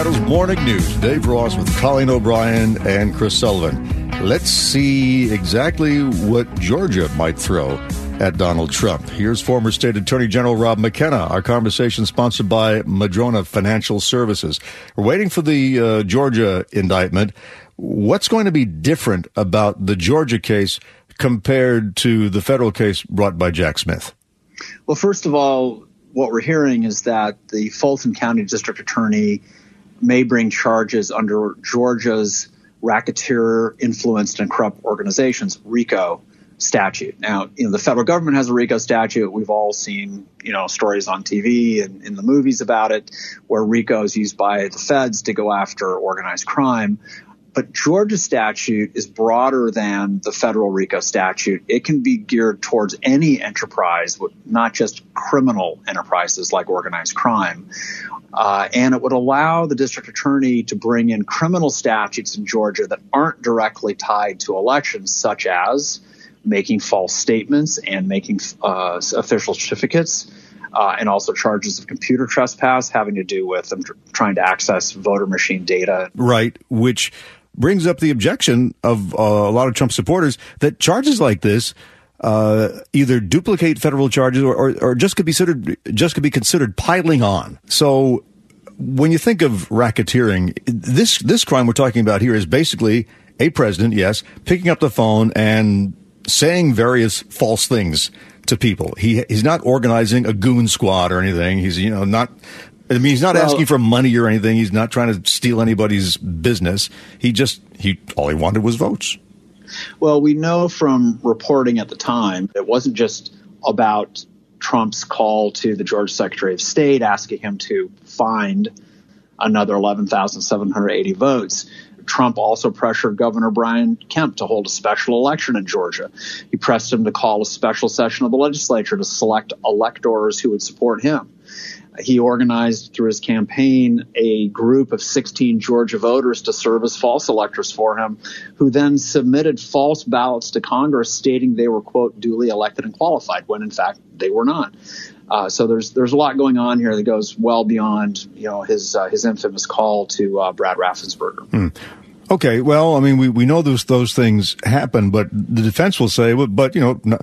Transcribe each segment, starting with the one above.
Seattle's Morning News. Dave Ross with Colleen O'Brien and Chris Sullivan. Let's see exactly what Georgia might throw at Donald Trump. Here's former State Attorney General Rob McKenna. Our conversation sponsored by Madrona Financial Services. We're waiting for the uh, Georgia indictment. What's going to be different about the Georgia case compared to the federal case brought by Jack Smith? Well, first of all, what we're hearing is that the Fulton County District Attorney may bring charges under Georgia's racketeer influenced and corrupt organizations RICO statute. Now, you know, the federal government has a RICO statute. We've all seen, you know, stories on TV and in the movies about it where RICO is used by the feds to go after organized crime. But Georgia's statute is broader than the federal RICO statute. It can be geared towards any enterprise, not just criminal enterprises like organized crime. Uh, and it would allow the district attorney to bring in criminal statutes in Georgia that aren't directly tied to elections, such as making false statements and making uh, official certificates. Uh, and also charges of computer trespass having to do with them tr- trying to access voter machine data. Right, which brings up the objection of uh, a lot of Trump supporters that charges like this uh, either duplicate federal charges or, or, or, just could be considered just could be considered piling on. So when you think of racketeering, this this crime we're talking about here is basically a president, yes, picking up the phone and saying various false things to people. He he's not organizing a goon squad or anything. He's you know not I mean, he's not well, asking for money or anything. He's not trying to steal anybody's business. He just he all he wanted was votes. Well, we know from reporting at the time it wasn't just about Trump's call to the Georgia Secretary of State asking him to find another 11,780 votes. Trump also pressured Governor Brian Kemp to hold a special election in Georgia. He pressed him to call a special session of the legislature to select electors who would support him. He organized through his campaign a group of 16 Georgia voters to serve as false electors for him, who then submitted false ballots to Congress stating they were, quote, duly elected and qualified, when in fact they were not. Uh, so there's there's a lot going on here that goes well beyond you know his uh, his infamous call to uh, Brad Raffensperger. Mm. Okay, well, I mean, we, we know those those things happen, but the defense will say, well, but you know, no,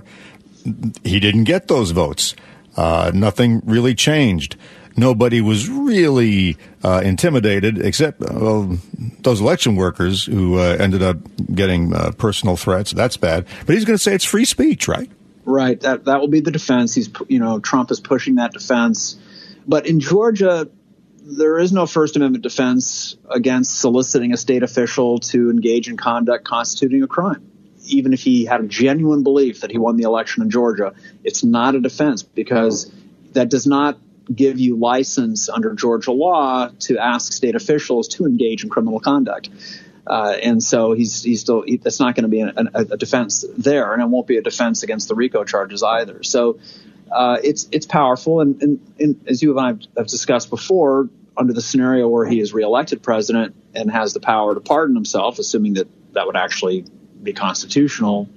he didn't get those votes. Uh, nothing really changed. Nobody was really uh, intimidated, except uh, those election workers who uh, ended up getting uh, personal threats. That's bad. But he's going to say it's free speech, right? Right. That that will be the defense. He's you know Trump is pushing that defense, but in Georgia, there is no First Amendment defense against soliciting a state official to engage in conduct constituting a crime even if he had a genuine belief that he won the election in Georgia, it's not a defense because that does not give you license under Georgia law to ask state officials to engage in criminal conduct. Uh, and so he's he's still he, that's not going to be a, a, a, defense there, and it won't be a defense against the RICO charges either. So uh, it's it's powerful, and, and, and, as you and I have discussed before, under the scenario where he is reelected president and has the power to pardon himself, assuming that that would actually be constitutional,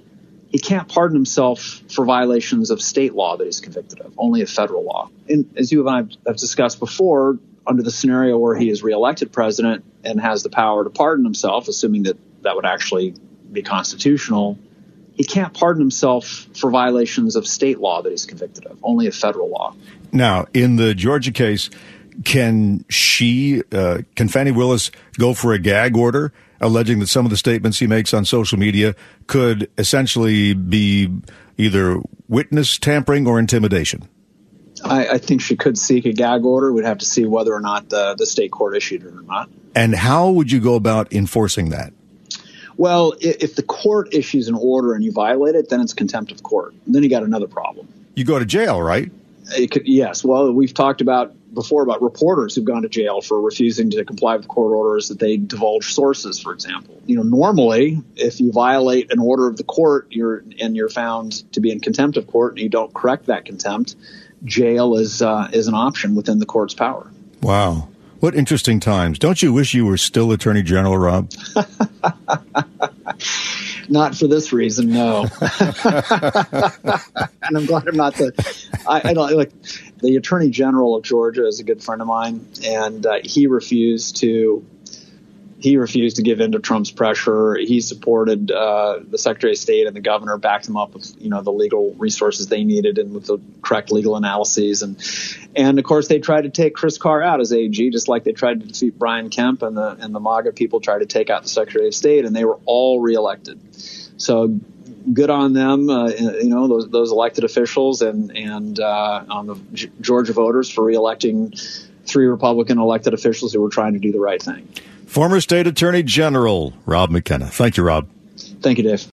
he can't pardon himself for violations of state law that he's convicted of, only of federal law. And as you and I have discussed before, under the scenario where he is reelected president and has the power to pardon himself, assuming that that would actually be constitutional, he can't pardon himself for violations of state law that he's convicted of, only of federal law. Now, in the Georgia case, can she, uh, can Fani Willis go for a gag order alleging that some of the statements he makes on social media could essentially be either witness tampering or intimidation? I, I, think she could seek a gag order. We'd have to see whether or not the, the state court issued it or not. And how would you go about enforcing that? Well, if, if the court issues an order and you violate it, then it's contempt of court. And then you got another problem. You go to jail, right? Could, yes. Well, we've talked about before about reporters who've gone to jail for refusing to comply with court orders that they divulge sources, for example. You know, normally, if you violate an order of the court, you're and you're found to be in contempt of court, and you don't correct that contempt, jail is uh, is an option within the court's power. Wow. What interesting times. Don't you wish you were still Attorney General, Rob? not for this reason, no. and I'm glad I'm not the. I, I don't like The Attorney General of Georgia is a good friend of mine, and uh, he refused to he refused to give in to Trump's pressure. He supported uh, the Secretary of State and the governor, backed him up with you know the legal resources they needed and with the correct legal analyses. And and of course they tried to take Chris Carr out as AG, just like they tried to defeat Brian Kemp and the and the MAGA people tried to take out the Secretary of State, and they were all reelected. So good on them, uh, you know those those elected officials and and uh, on the Georgia voters for reelecting three Republican elected officials who were trying to do the right thing. Former State Attorney General Rob McKenna. Thank you, Rob. Thank you, Dave.